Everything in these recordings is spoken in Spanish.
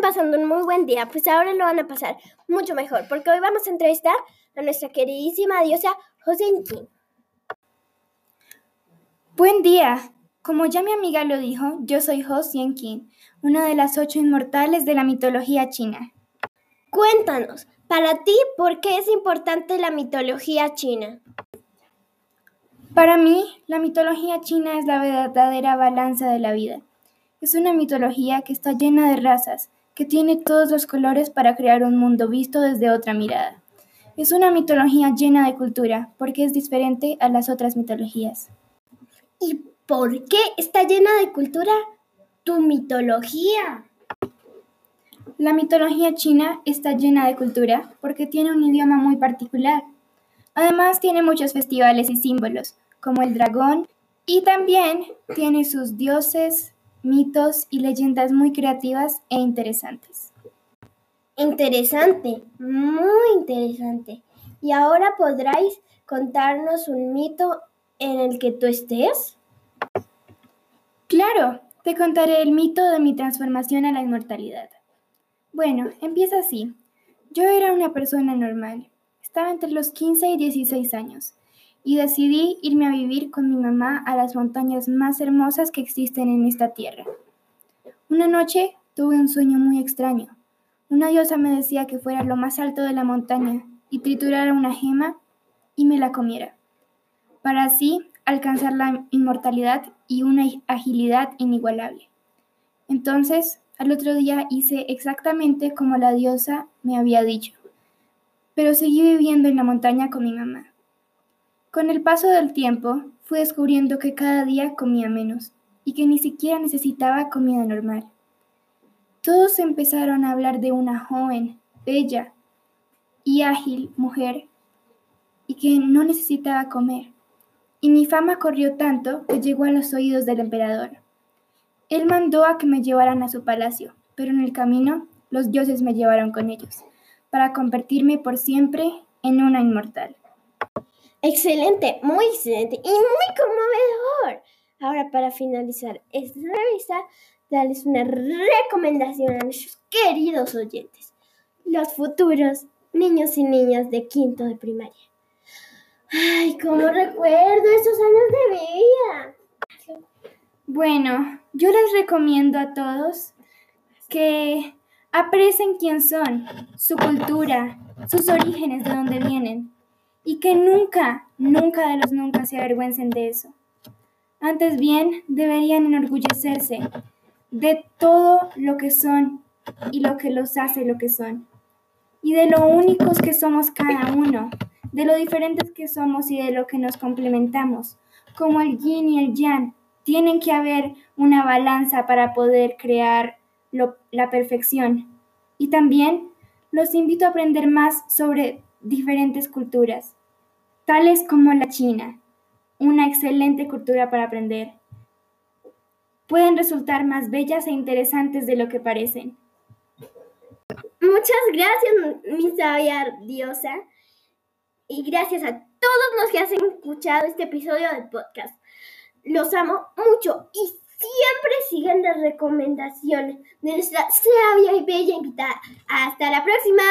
estén pasando un muy buen día, pues ahora lo van a pasar mucho mejor, porque hoy vamos a entrevistar a nuestra queridísima diosa King. Buen día, como ya mi amiga lo dijo, yo soy Ho King, una de las ocho inmortales de la mitología china. Cuéntanos, para ti, ¿por qué es importante la mitología china? Para mí, la mitología china es la verdadera balanza de la vida. Es una mitología que está llena de razas, que tiene todos los colores para crear un mundo visto desde otra mirada. Es una mitología llena de cultura, porque es diferente a las otras mitologías. ¿Y por qué está llena de cultura tu mitología? La mitología china está llena de cultura porque tiene un idioma muy particular. Además tiene muchos festivales y símbolos, como el dragón, y también tiene sus dioses, mitos y leyendas muy creativas e interesantes. Interesante, muy interesante. ¿Y ahora podráis contarnos un mito en el que tú estés? Claro, te contaré el mito de mi transformación a la inmortalidad. Bueno, empieza así. Yo era una persona normal. Estaba entre los 15 y 16 años y decidí irme a vivir con mi mamá a las montañas más hermosas que existen en esta tierra. Una noche tuve un sueño muy extraño. Una diosa me decía que fuera lo más alto de la montaña y triturara una gema y me la comiera, para así alcanzar la inmortalidad y una agilidad inigualable. Entonces, al otro día hice exactamente como la diosa me había dicho, pero seguí viviendo en la montaña con mi mamá. Con el paso del tiempo, fui descubriendo que cada día comía menos y que ni siquiera necesitaba comida normal. Todos empezaron a hablar de una joven, bella y ágil mujer y que no necesitaba comer. Y mi fama corrió tanto que llegó a los oídos del emperador. Él mandó a que me llevaran a su palacio, pero en el camino los dioses me llevaron con ellos, para convertirme por siempre en una inmortal. Excelente, muy excelente y muy conmovedor. Ahora para finalizar esta entrevista, darles una recomendación a nuestros queridos oyentes, los futuros niños y niñas de quinto de primaria. Ay, cómo recuerdo esos años de vida. Bueno, yo les recomiendo a todos que aprecien quién son, su cultura, sus orígenes, de dónde vienen y que nunca, nunca de los nunca se avergüencen de eso. Antes bien, deberían enorgullecerse de todo lo que son y lo que los hace lo que son, y de lo únicos que somos cada uno, de lo diferentes que somos y de lo que nos complementamos, como el yin y el yang. Tienen que haber una balanza para poder crear la perfección. Y también los invito a aprender más sobre diferentes culturas, tales como la China, una excelente cultura para aprender. Pueden resultar más bellas e interesantes de lo que parecen. Muchas gracias, mi sabia diosa, y gracias a todos los que han escuchado este episodio del podcast. Los amo mucho y siempre sigan las recomendaciones de nuestra sabia y bella invitada. Hasta la próxima.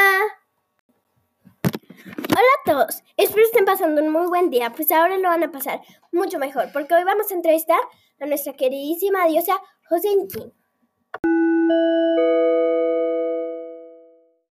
Hola a todos, espero estén pasando un muy buen día, pues ahora lo van a pasar mucho mejor, porque hoy vamos a entrevistar a nuestra queridísima diosa King.